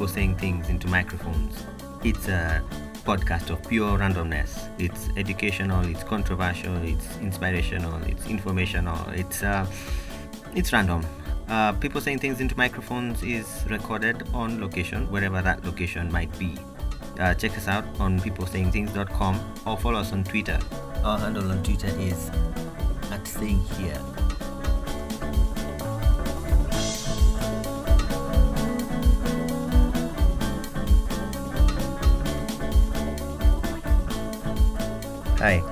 people saying things into microphones. It's a podcast of pure randomness. It's educational, it's controversial, it's inspirational, it's informational, it's uh, it's random. Uh, people saying things into microphones is recorded on location, wherever that location might be. Uh, check us out on peoplesayingthings.com or follow us on Twitter. Our handle on Twitter is at saying here. Hi,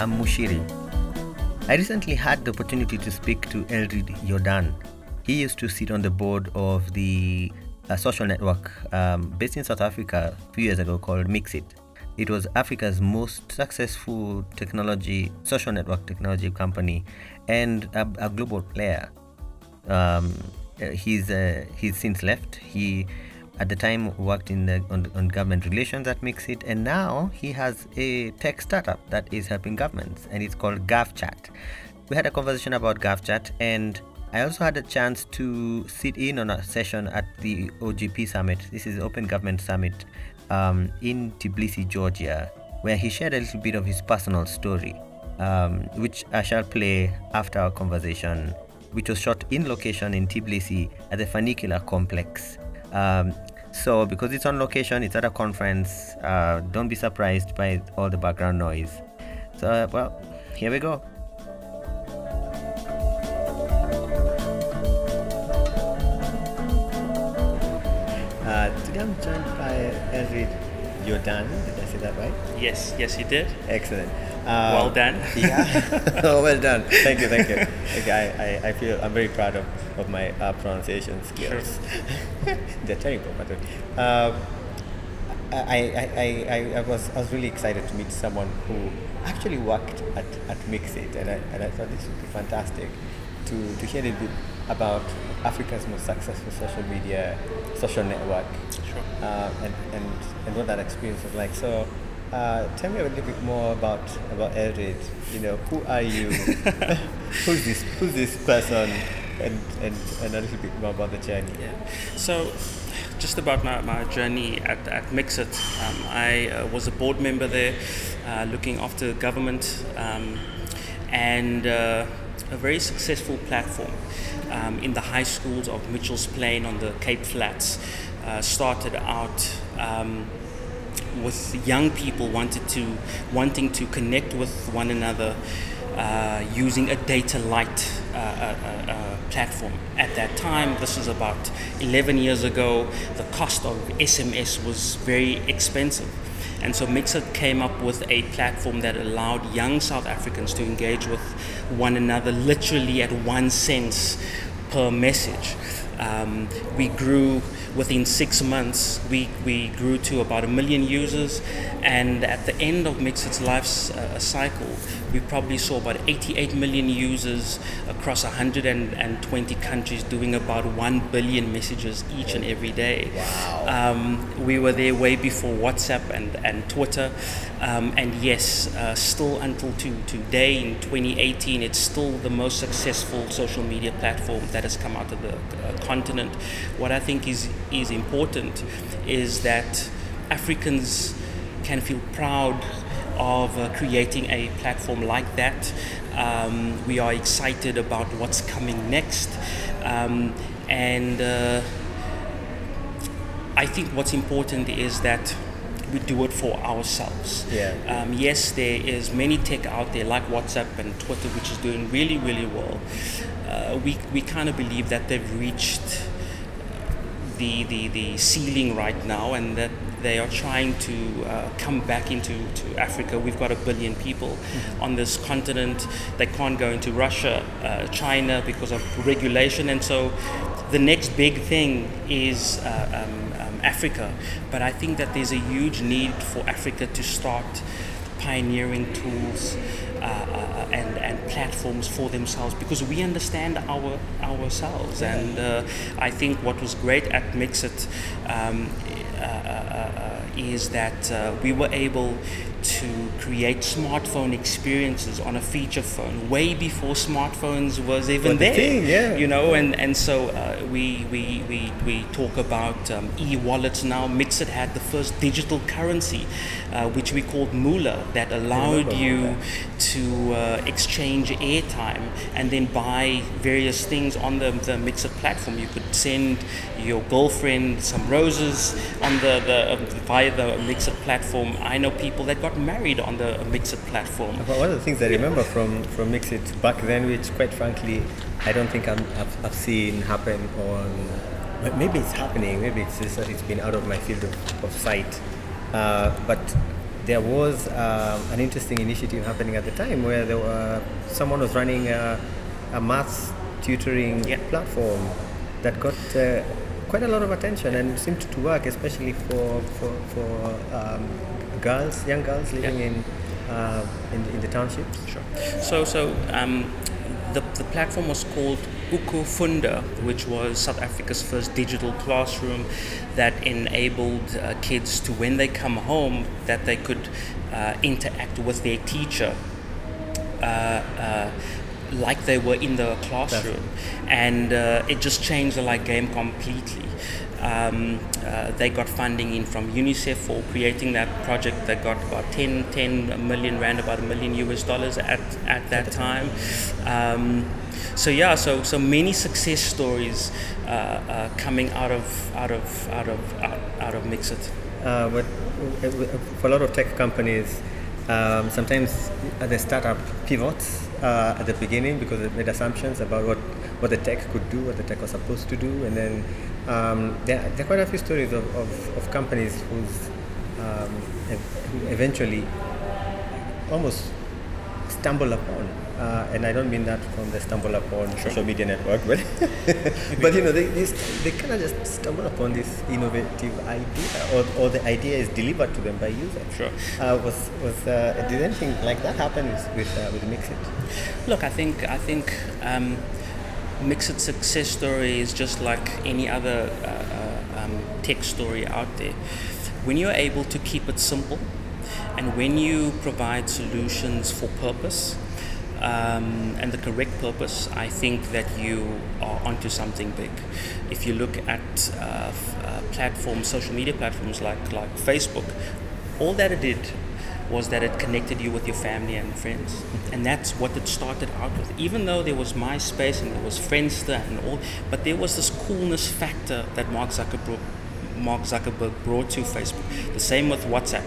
I'm Mushiri. I recently had the opportunity to speak to Eldred Jordan. He used to sit on the board of the uh, social network um, based in South Africa a few years ago called Mixit. It was Africa's most successful technology, social network technology company, and a, a global player. Um, uh, he's uh, he's since left. He at the time worked in the, on, on government relations at Mixit, and now he has a tech startup that is helping governments, and it's called GovChat. We had a conversation about GovChat, and I also had a chance to sit in on a session at the OGP Summit. This is Open Government Summit um, in Tbilisi, Georgia, where he shared a little bit of his personal story, um, which I shall play after our conversation, which was shot in location in Tbilisi at the Funicular Complex. Um, so, because it's on location, it's at a conference, uh, don't be surprised by all the background noise. So, uh, well, here we go. Uh, today I'm joined by Eldred Jordan. Did I say that right? Yes, yes, you did. Excellent. Uh, well done. yeah. oh, well done. Thank you, thank you. Okay, I, I, I feel I'm very proud of, of my uh, pronunciation skills. Sure. They're terrible, but uh, I, I, I, I, I, was I was really excited to meet someone who actually worked at, at Mixit, and I, and I thought this would be fantastic to, to hear a bit about Africa's most successful social media, social network, sure. uh, and, and, and what that experience was like. So, uh, tell me a little bit more about about Eldred. You know, who are you? who's this? Who's this person? And, and and a little bit more about the journey. Yeah. So, just about my, my journey at, at Mixit, um, I uh, was a board member there, uh, looking after government, um, and uh, a very successful platform um, in the high schools of Mitchell's Plain on the Cape Flats. Uh, started out um, with young people wanted to wanting to connect with one another uh, using a data light uh, uh, uh, platform. At that time, this was about 11 years ago, the cost of SMS was very expensive. And so Mixit came up with a platform that allowed young South Africans to engage with one another literally at one cents per message. Um, we grew within six months, we, we grew to about a million users. And at the end of Mixit's life uh, cycle, we probably saw about 88 million users across 120 countries doing about 1 billion messages each and every day. Wow. Um, we were there way before WhatsApp and, and Twitter. Um, and yes, uh, still until to, today in 2018, it's still the most successful social media platform that has come out of the uh, continent. What I think is, is important is that Africans can feel proud of uh, creating a platform like that. Um, we are excited about what's coming next. Um, and uh, I think what's important is that we do it for ourselves. Yeah. Um, yes, there is many tech out there like WhatsApp and Twitter, which is doing really, really well. Uh, we we kind of believe that they've reached the, the, the ceiling right now and that they are trying to uh, come back into to Africa. We've got a billion people mm-hmm. on this continent. They can't go into Russia, uh, China because of regulation, and so the next big thing is uh, um, um, Africa. But I think that there's a huge need for Africa to start pioneering tools uh, uh, and, and platforms for themselves because we understand our ourselves. And uh, I think what was great at Mixit um, uh, uh, uh, is that we were able to create smartphone experiences on a feature phone way before smartphones was even there. thing, yeah. You know, and and so uh, we, we we we talk about um, e-wallets now. Mixit had the first digital currency, uh, which we called Moolah, that allowed you to uh, exchange airtime and then buy various things on the, the Mixit platform. You could send your girlfriend some roses on the, the uh, via the Mixit platform. I know people that got married on the Mixit platform. But one of the things I remember from from Mixit back then, which quite frankly, I don't think I'm, I've, I've seen happen on. but Maybe it's happening. Maybe it's just that it's been out of my field of, of sight. Uh, but there was um, an interesting initiative happening at the time where there were someone was running a, a maths tutoring Yeah. platform that got uh, quite a lot of attention and seemed to work, especially for for, for um, girls, young girls living Yeah. in, uh, in in the townships. Sure. So, so um, the, the platform was called Ukufunda, which was South Africa's first digital classroom that enabled uh, kids to, when they come home, that they could uh, interact with their teacher. Uh, uh, like they were in the classroom, and uh, it just changed the like game completely. Um, uh, they got funding in from UNICEF for creating that project. They got about 10, 10 million rand, about a million US dollars at, at that time. Um, so yeah, so so many success stories uh, uh, coming out of out of out of out, out of Mixit. Uh, uh, for a lot of tech companies, um, sometimes they start up pivots uh, at the beginning because they made assumptions about what, what the tech could do, what the tech was supposed to do, and then um, there, there are quite a few stories of, of, of companies who's um, eventually almost stumble upon. Uh, and I don't mean that from the stumble upon social media network, but but you know they they, they kind of just stumble upon this innovative idea, or, or the idea is delivered to them by users. Sure. Uh, was was uh, did anything like that happen with with, uh, with Mixit? Look, I think I think um, Mixit success story is just like any other uh, uh, um, tech story out there. When you're able to keep it simple, and when you provide solutions for purpose. Um, and the correct purpose, I think that you are onto something big. If you look at uh, f- uh, platforms, social media platforms like like Facebook, all that it did was that it connected you with your family and friends. And that's what it started out with. Even though there was MySpace and there was Friendster and all, but there was this coolness factor that Mark Zuckerberg, Mark Zuckerberg brought to Facebook. The same with WhatsApp.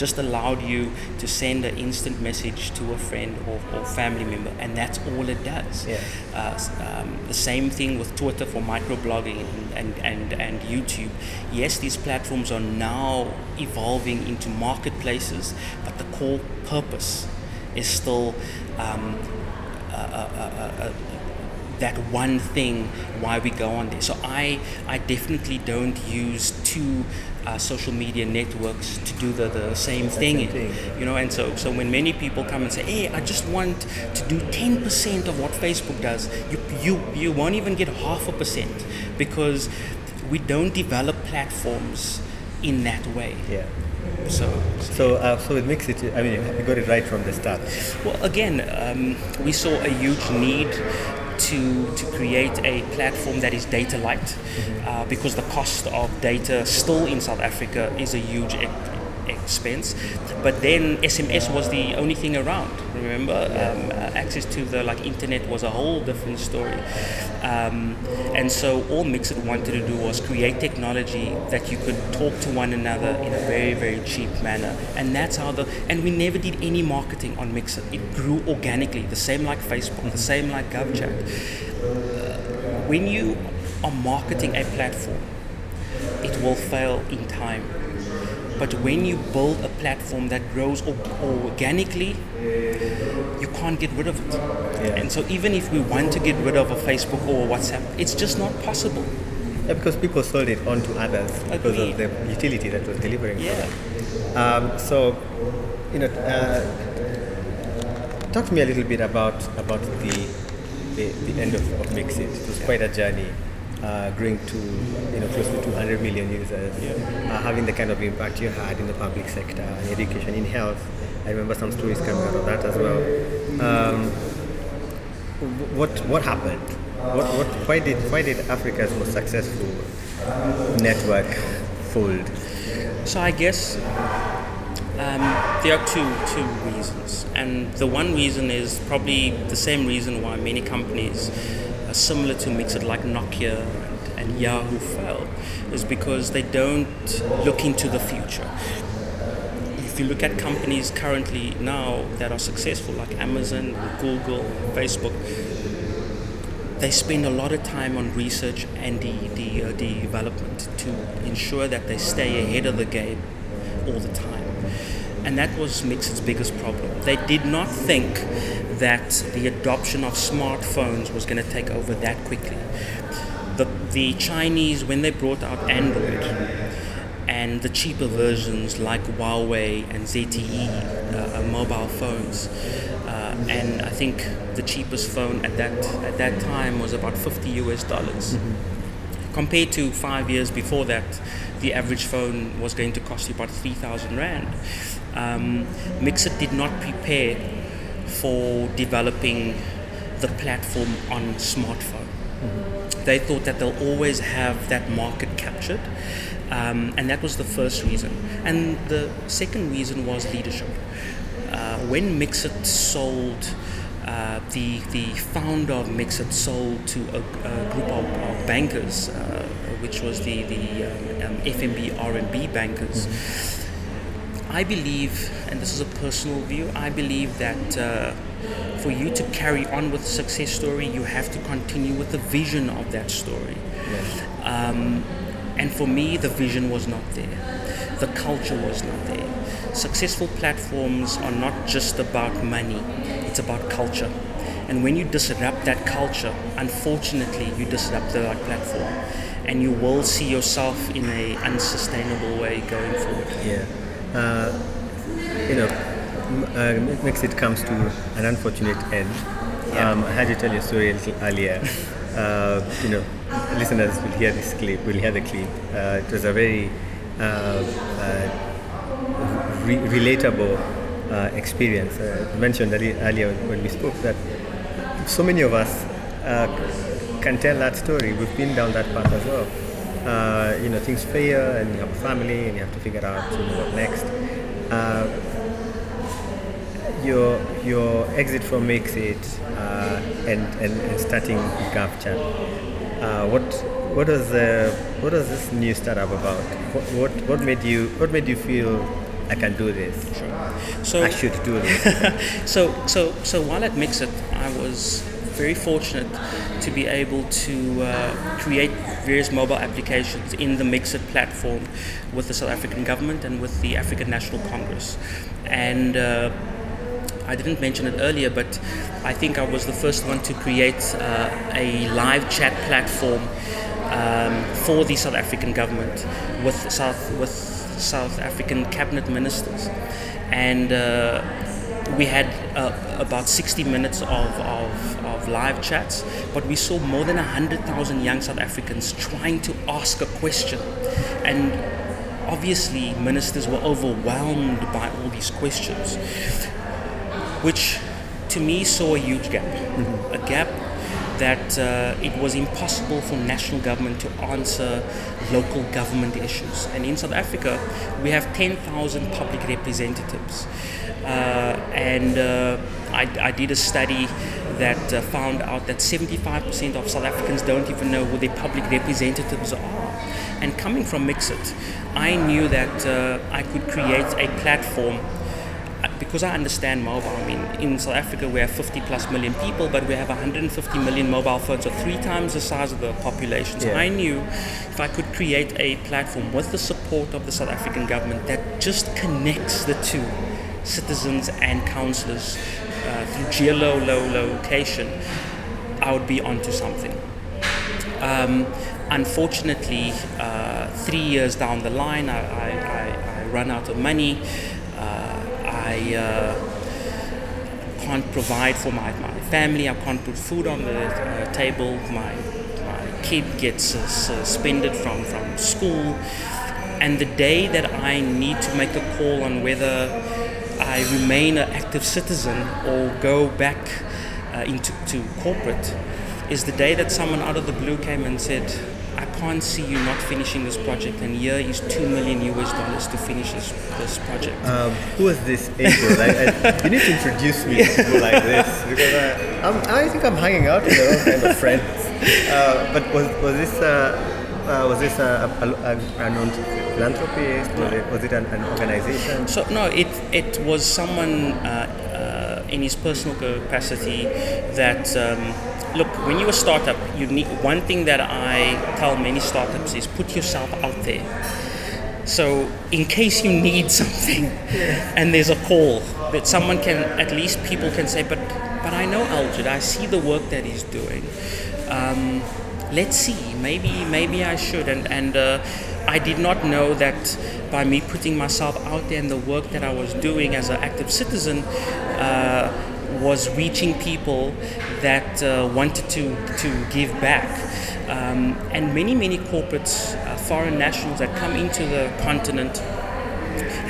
Just allowed you to send an instant message to a friend or, or family member, and that's all it does. Yeah. Uh, um, the same thing with Twitter for microblogging and, and, and, and YouTube. Yes, these platforms are now evolving into marketplaces, but the core purpose is still um, that one thing why we go on there. So I, I definitely don't use two uh, social media networks to do the, the same thing. same thing. You know, and so so when many people come and say, "Hey, I just want to do 10% of what Facebook does," you you you won't even get half a percent because we don't develop platforms in that way. Yeah. So, So uh, so with Mixit, I mean you got it right from the start. well, again, um, we saw a huge need to to create a platform that is data light, uh, because the cost of data still in South Africa is a huge expense. But then SMS was the only thing around. Remember, um, uh, access to the like internet was a whole different story. Um, and so all Mixit wanted to do was create technology that you could talk to one another in a very very cheap manner. And that's how the and we never did any marketing on Mixit. It grew organically, the same like Facebook, the same like GovChat. When you are marketing a platform, it will fail in time. But when you build a platform that grows or- organically, you can't get rid of it. Yeah. And so even if we want to get rid of a Facebook or a WhatsApp, it's just not possible. Yeah, because people sold it on to others because of the utility that was delivering. for Yeah. them. Um, so, you know, uh, talk to me a little bit about about the the, the end of, of Mixit. It was quite a journey. Uh, growing to you know close to 200 million users, Yeah. uh, having the kind of impact you had in the public sector, in education, in health. I remember some stories coming out of that as well. Um, what what happened? What, what why did why did Africa's most successful network fold? So I guess um, there are two two reasons, and the one reason is probably the same reason why many companies similar to Mixit, like Nokia and, and Yahoo, fail, is because they don't look into the future. If you look at companies currently now that are successful, like Amazon, Google, Facebook, they spend a lot of time on research and the, the, uh, the development to ensure that they stay ahead of the game all the time. And that was Mixit's biggest problem. They did not think that the adoption of smartphones was going to take over that quickly. The, the Chinese, when they brought out Android, and the cheaper versions like Huawei and ZTE uh, uh, mobile phones. Uh, and I think the cheapest phone at that at that time was about 50 US dollars. Compared to five years before that, the average phone was going to cost you about 3,000 rand. Um, Mixit did not prepare for developing the platform on smartphone. They thought that they'll always have that market captured, um, and that was the first reason. And the second reason was leadership. Uh, when Mixit sold, uh, the the founder of Mixit sold to a, a group of, of bankers, uh, which was the the um, um, FNB RMB bankers. I believe, and this is a personal view, I believe that uh, for you to carry on with a success story, you have to continue with the vision of that story. Um, and for me, the vision was not there, the culture was not there. Successful platforms are not just about money, it's about culture. And when you disrupt that culture, unfortunately, you disrupt the right platform. And you will see yourself in a unsustainable way going forward. Yeah. Uh, you know, m- uh, Mixit comes to an unfortunate end. Um, I had to tell your story a little earlier. Uh, you know, listeners will hear this clip, will hear the clip. Uh, it was a very uh, uh, re- relatable uh, experience. Uh, I mentioned earlier when we spoke that so many of us uh, can tell that story. We've been down that path as well. Uh, you know, things fail, and you have a family, and you have to figure out you know, what next. Uh, your your exit from Mixit uh, and, and and starting GovChat. Uh, what what was uh, what was this new startup about? What, what what made you what made you feel I can do this? So I should do this. so so so while at Mixit, I was very fortunate to be able to uh, create various mobile applications in the Mixit platform with the South African government and with the African National Congress, and. Uh, I didn't mention it earlier, but I think I was the first one to create uh, a live chat platform um, for the South African government with South with South African cabinet ministers, and uh, we had uh, about 60 minutes of, of, of live chats, but we saw more than 100,000 young South Africans trying to ask a question, and obviously ministers were overwhelmed by all these questions which to me saw a huge gap. A gap that uh, it was impossible for national government to answer local government issues. And in South Africa, we have 10,000 public representatives. Uh, and uh, I, I did a study that uh, found out that 75% of South Africans don't even know who their public representatives are. And coming from Mixit, I knew that uh, I could create a platform because I understand mobile, I mean, in South Africa we have 50 plus million people, but we have 150 million mobile phones, so three times the size of the population. So Yeah. I knew if I could create a platform with the support of the South African government that just connects the two, citizens and councillors, uh, through geolocation, I would be onto something. Um, unfortunately, uh, three years down the line, I, I, I, I run out of money. Uh, I uh, can't provide for my, my family. I can't put food on the uh, table. My, my kid gets uh, suspended from, from school. And the day that I need to make a call on whether I remain an active citizen or go back uh, into to corporate is the day that someone out of the blue came and said, can't see you not finishing this project, and here is two million US dollars to finish this, this project. Um, who is this angel? like, I, you need to introduce me to people like this because I, I'm, I think I'm hanging out with the wrong kind of friends. Uh, but was, was this uh, uh, was this a, a, a, philanthropist? Was it, was it an, an, organization? So no, it it was someone uh, uh, in his personal capacity that. Um, look, when you're a startup, you need one thing that I tell many startups is put yourself out there. So, in case you need something and there's a call, that someone can, at least people can say, but, but I know Eldred, I see the work that he's doing. Um, let's see, maybe, maybe I should. And, and uh, I did not know that by me putting myself out there and the work that I was doing as an active citizen, uh, was reaching people that uh, wanted to, to give back. Um, and many, many corporates, uh, foreign nationals that come into the continent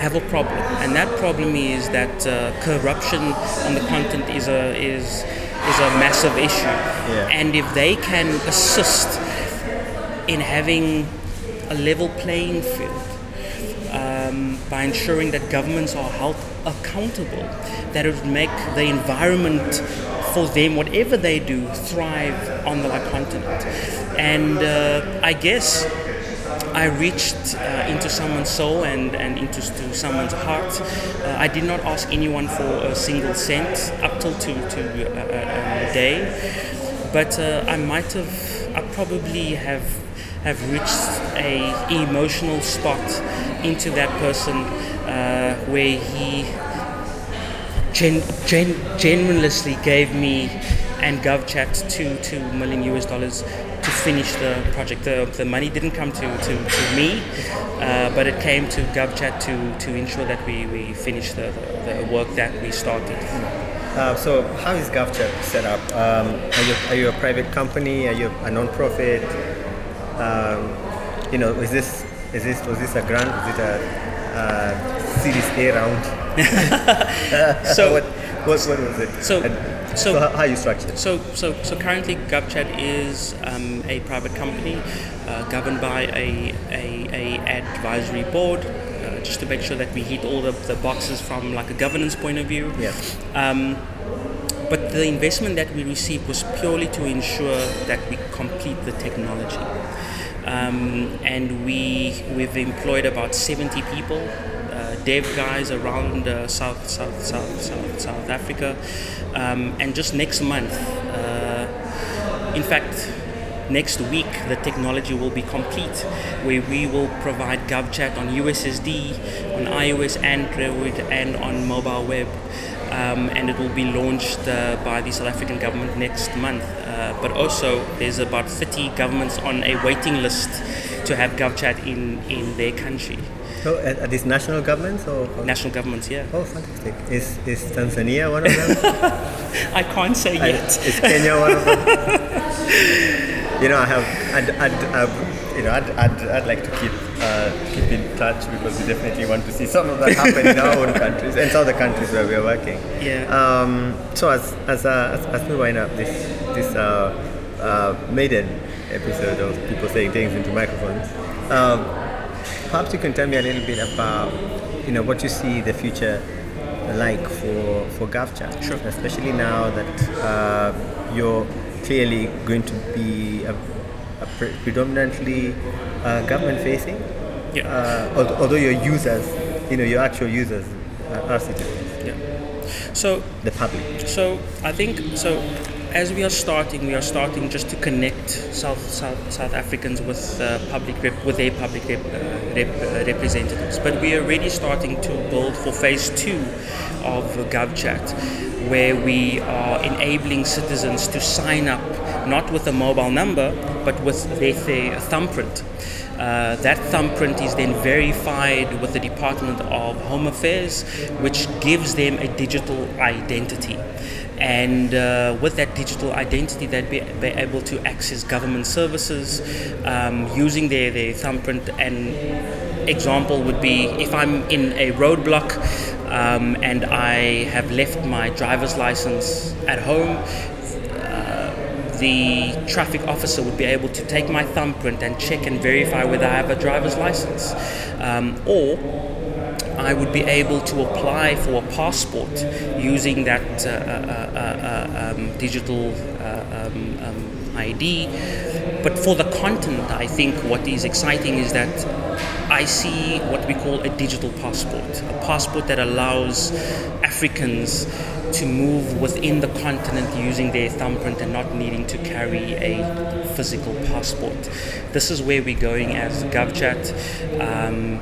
have a problem, and that problem is that uh, corruption on the continent is a is is a massive issue. Yeah. And if they can assist in having a level playing field um, by ensuring that governments are held accountable, that it would make the environment for them, whatever they do, thrive on the continent. And uh, I guess I reached uh, into someone's soul and, and into someone's heart. Uh, I did not ask anyone for a single cent up till to, to uh, uh, a day, but uh, I might have, I probably have have reached a emotional spot into that person uh, where he gen- gen- genuinely gave me and GovChat two two million US dollars to finish the project. The, the money didn't come to, to, to me, uh, but it came to GovChat to, to ensure that we, we finish the, the, the work that we started. Uh, so how is GovChat set up? Um, are, you, are you a private company? Are you a non-profit? Um, you know, is this is this was this a grant? Was it a uh, Series A round? so what, what, what was it? So. And so, so how, how you structured? So, so, so currently, GovChat is um, a private company uh, governed by a, a, a advisory board, uh, just to make sure that we hit all the, the boxes from like a governance point of view. Yeah. Um, but the investment that we received was purely to ensure that we complete the technology. Um, and we we've employed about 70 people, uh, dev guys around uh, South, South South South South Africa, um, and just next month, uh, in fact, next week the technology will be complete, where we will provide GovChat on USSD, on iOS, Android, and on mobile web um, and it will be launched uh, by the South African government next month. Uh, but also, there's about 30 governments on a waiting list to have GovChat in, in their country. So, are these national governments or, national governments? Yeah. Oh, fantastic! Is is Tanzania one of them? I can't say yet. Is Kenya one of them? you know, I have, I'd, I'd, I'd you know, I'd, I'd, I'd like to keep uh, keep in touch because we definitely want to see some of that happen in our own countries and some of the countries where we are working. Yeah. Um, so as as, uh, as, as we wind up this this uh, uh, maiden episode of people saying things into microphones, um, perhaps you can tell me a little bit about you know what you see the future like for for GovChat, sure. especially now that uh, you're clearly going to be a, a pre- predominantly uh, government facing. Yeah. Uh, although, although your users, you know, your actual users are citizens. Yeah. So the public. So I think so. As we are starting, we are starting just to connect South South, South Africans with uh, public rep, with their public rep, uh, rep, uh, representatives. But we are already starting to build for phase two of GovChat, where we are enabling citizens to sign up not with a mobile number, but with their, their thumbprint. Uh, that thumbprint is then verified with the Department of Home Affairs, which gives them a digital identity. and uh, with that digital identity, they'd be, be able to access government services um, using their, their thumbprint. And example would be if I'm in a roadblock um, and I have left my driver's license at home, uh, the traffic officer would be able to take my thumbprint and check and verify whether I have a driver's license. Um, or I would be able to apply for a passport using that uh, uh, uh, um, digital um, um, ID. But for the content, I think what is exciting is that I see what we call a digital passport, a passport that allows Africans to move within the continent using their thumbprint and not needing to carry a physical passport. This is where we're going as GovChat. Um,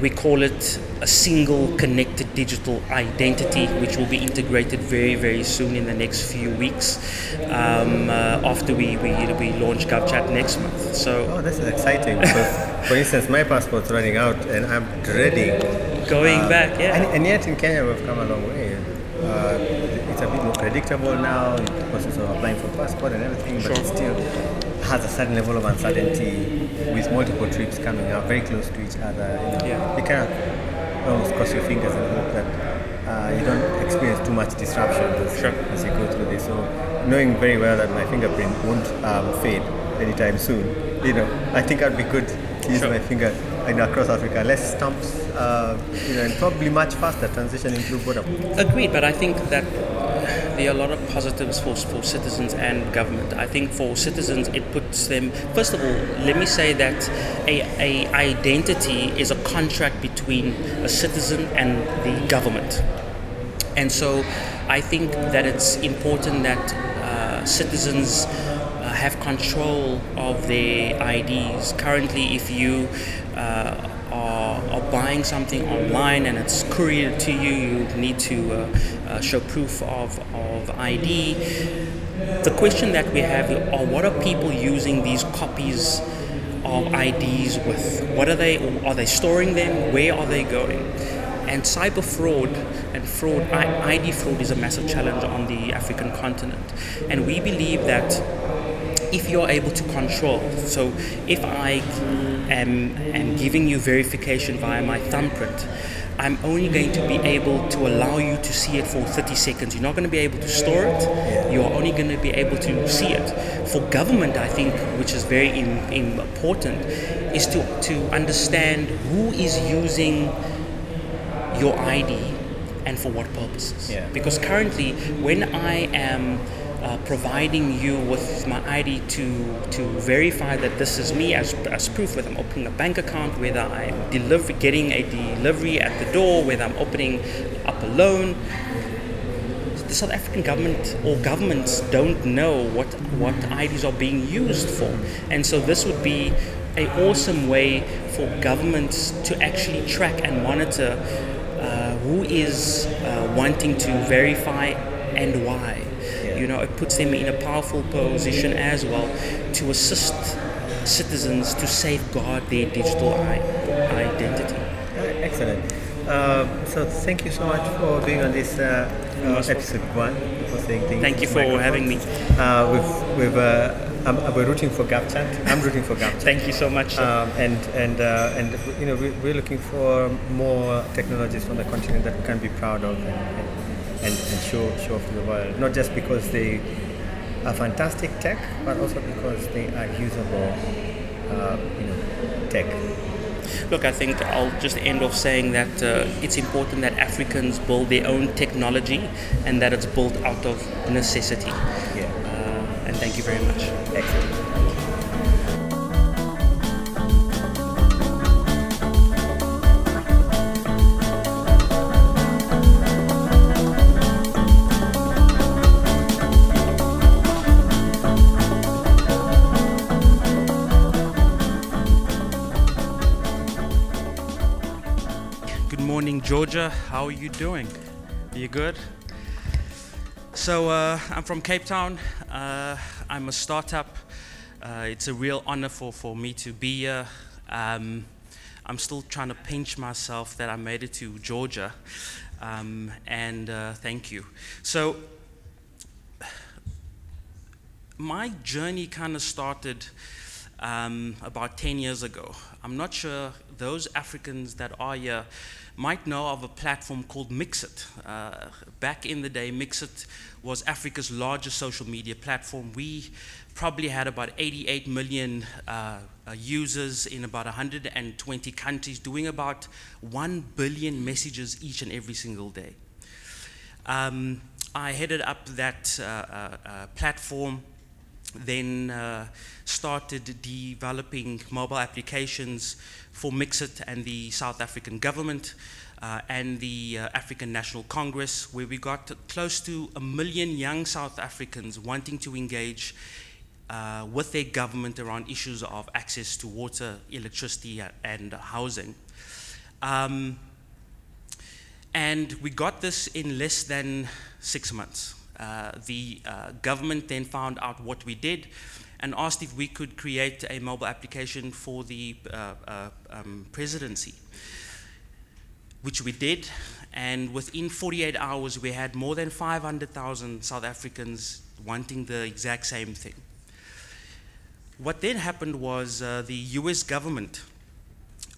we call it a single connected digital identity, which will be integrated very, very soon in the next few weeks um, uh, after we, we, we launch GovChat next month. So, oh, this is exciting because, for instance, my passport's running out and I'm dreading going uh, back. Yeah, and, and, yet in Kenya we've come a long way. Uh, it's a bit more predictable now, the process of applying for passport and everything, but sure. still has a certain level of uncertainty with multiple trips coming up very close to each other. You, know, yeah. you cannot almost cross your fingers and hope that uh, you don't experience too much disruption as, sure. as you go through this. So knowing very well that my fingerprint won't um, fade anytime soon, you know, I think I'd be good to use sure. my finger in across Africa. Less stumps, uh, you know, and probably much faster transitioning through border. Agreed, but I think that there are a lot of positives for, for citizens and government. I think for citizens, it puts them, first of all, let me say that a, a identity is a contract between a citizen and the government. And so I think that it's important that uh, citizens uh, have control of their IDs. Currently, if you uh, are, buying something online and it's couriered to you, you need to uh, uh, show proof of, of ID. The question that we have are what are people using these copies of IDs with? What are they? Are they storing them? Where are they going? And cyber fraud and fraud, ID fraud, is a massive challenge on the African continent. And we believe that if you're able to control, so if I am, am giving you verification via my thumbprint, I'm only going to be able to allow you to see it for 30 seconds. You're not going to be able to store it. You're only going to be able to see it. For government, I think, which is very Im- important, is to, to understand who is using your ID and for what purposes. Yeah. Because currently, when I am uh, providing you with my ID to to verify that this is me as, as proof, whether I'm opening a bank account, whether I'm deliver, getting a delivery at the door, whether I'm opening up a loan. The South African government or governments don't know what, what IDs are being used for. And so this would be an awesome way for governments to actually track and monitor uh, who is uh, wanting to verify and why. You know, it puts them in a powerful position as well to assist citizens to safeguard their digital identity. Excellent. Uh, so thank you so much for being on this uh, uh, episode one. For saying things thank you for having me. Uh, we've, we've, uh, I'm, we're rooting for GovChat. I'm rooting for GovChat. thank you so much. Um, and and uh, and you know we, are looking for more technologies from the continent that we can be proud of and, and and, show show off to the world. Not just because they are fantastic tech, but also because they are usable, uh, you know, tech. Look, I think I'll just end off saying that uh, it's important that Africans build their own technology and that it's built out of necessity. Yeah. Uh, and thank you very much. Excellent. Georgia. How are you doing? Are you good? So, uh, I'm from Cape Town. Uh, I'm a startup. Uh, it's a real honor for, for me to be here. Um, I'm still trying to pinch myself that I made it to Georgia. Um, and uh, thank you. So, my journey kind of started um, about 10 years ago. I'm not sure those Africans that are here might know of a platform called Mixit. Uh, back in the day, Mixit was Africa's largest social media platform. We probably had about 88 million uh, uh, users in about 120 countries, doing about 1 billion messages each and every single day. Um, I headed up that uh, uh, uh, platform then uh, started developing mobile applications for Mixit and the South African government uh, and the uh, African National Congress, where we got close to a million young South Africans wanting to engage uh, with their government around issues of access to water, electricity, and housing. Um, and we got this in less than six months. Uh, the uh, government then found out what we did and asked if we could create a mobile application for the uh, uh, um, presidency, which we did. And within 48 hours, we had more than 500,000 South Africans wanting the exact same thing. What then happened was uh, the US government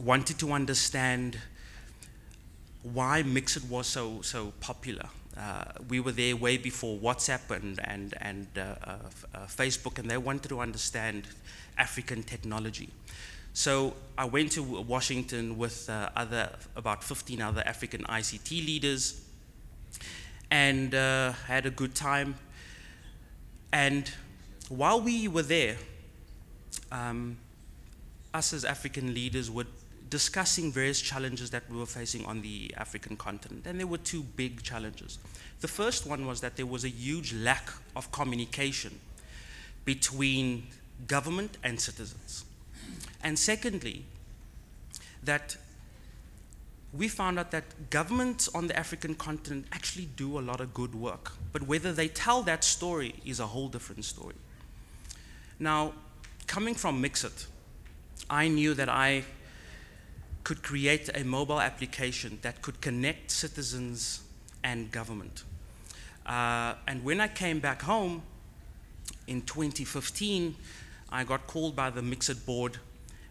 wanted to understand why Mxit was so, so popular. Uh, we were there way before WhatsApp and, and, and uh, uh, uh, Facebook, and they wanted to understand African technology. So I went to Washington with uh, other, about 15 other African ICT leaders and uh, had a good time. And while we were there, um, us as African leaders would discussing various challenges that we were facing on the African continent. And there were two big challenges. The first one was that there was a huge lack of communication between government and citizens. And secondly, that we found out that governments on the African continent actually do a lot of good work. But whether they tell that story is a whole different story. Now, coming from Mixit, I knew that I could create a mobile application that could connect citizens and government. Uh, and when I came back home in 2015, I got called by the Mixit board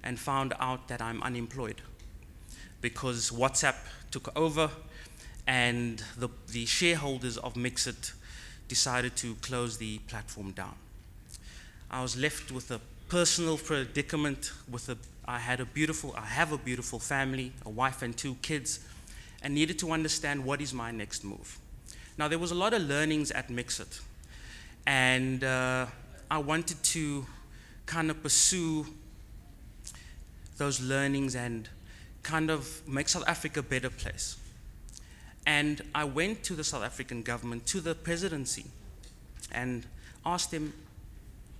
and found out that I'm unemployed because WhatsApp took over and the, the shareholders of Mixit decided to close the platform down. I was left with a personal predicament with a I had a beautiful, I have a beautiful family, a wife and two kids, and needed to understand what is my next move. Now, there was a lot of learnings at Mixit, and uh, I wanted to kind of pursue those learnings and kind of make South Africa a better place. And I went to the South African government, to the presidency, and asked them,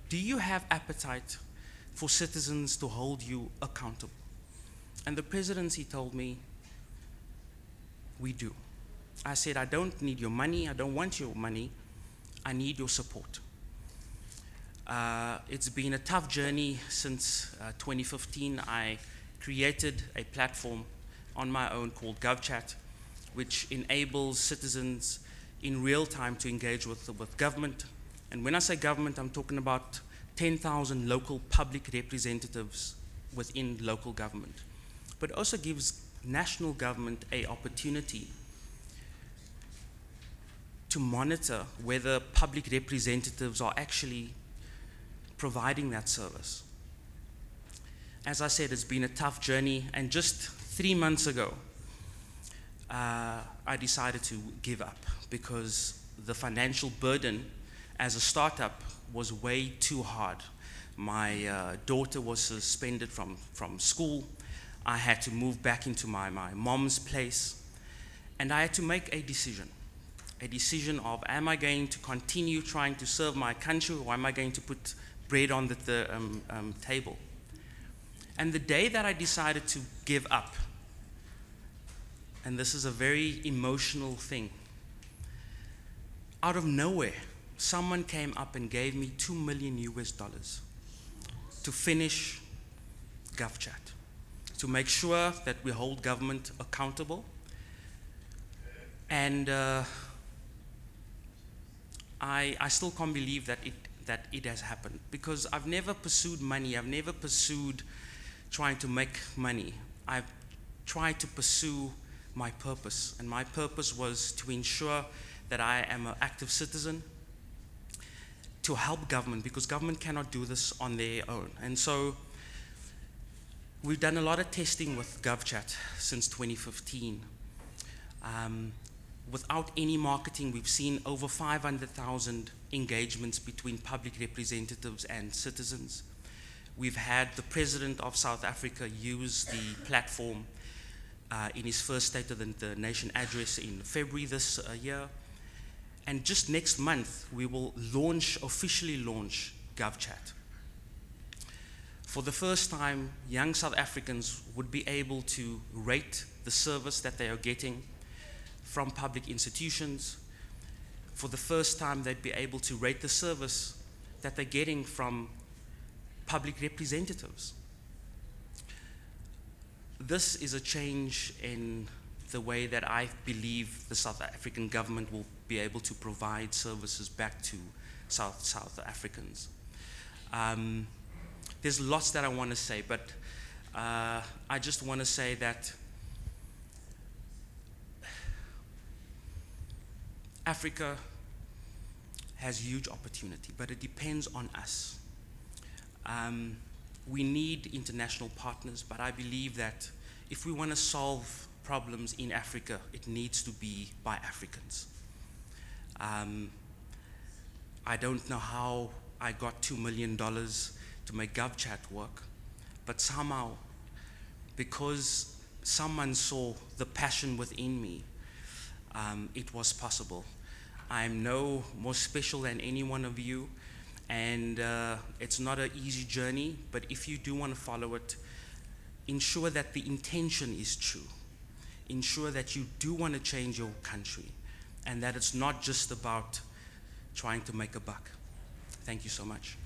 Do you have appetite for citizens to hold you accountable. And the presidency told me, We do. I said, I don't need your money, I don't want your money, I need your support. Uh, it's been a tough journey since uh, 2015. I created a platform on my own called GovChat, which enables citizens in real time to engage with, with government. And when I say government, I'm talking about 10,000 local public representatives within local government, but also gives national government a opportunity to monitor whether public representatives are actually providing that service. As I said, it's been a tough journey, and just three months ago, uh, I decided to give up because the financial burden as a startup was way too hard. My uh, daughter was suspended from, from school. I had to move back into my, my mom's place. And I had to make a decision a decision of am I going to continue trying to serve my country or am I going to put bread on the, the um, um, table? And the day that I decided to give up, and this is a very emotional thing, out of nowhere, someone came up and gave me 2 million US dollars to finish GovChat, to make sure that we hold government accountable. And uh, I, I still can't believe that it, that it has happened because I've never pursued money, I've never pursued trying to make money. I've tried to pursue my purpose, and my purpose was to ensure that I am an active citizen, to help government because government cannot do this on their own. And so we've done a lot of testing with GovChat since 2015. Um, without any marketing, we've seen over 500,000 engagements between public representatives and citizens. We've had the President of South Africa use the platform uh, in his first State of the, Nation address in February this uh, year. And just next month, we will launch, officially launch GovChat. For the first time, young South Africans would be able to rate the service that they are getting from public institutions. For the first time, they'd be able to rate the service that they're getting from public representatives. This is a change in the way that I believe the South African government will be able to provide services back to South, South Africans. Um, there's lots that I want to say, but uh, I just want to say that Africa has huge opportunity, but it depends on us. Um, we need international partners, but I believe that if we want to solve problems in Africa, it needs to be by Africans. Um, I don't know how I got $2 million to make GovChat work, but somehow, because someone saw the passion within me, um, it was possible. I'm no more special than any one of you, and uh, it's not an easy journey, but if you do want to follow it, ensure that the intention is true. Ensure that you do want to change your country, and that it's not just about trying to make a buck. Thank you so much.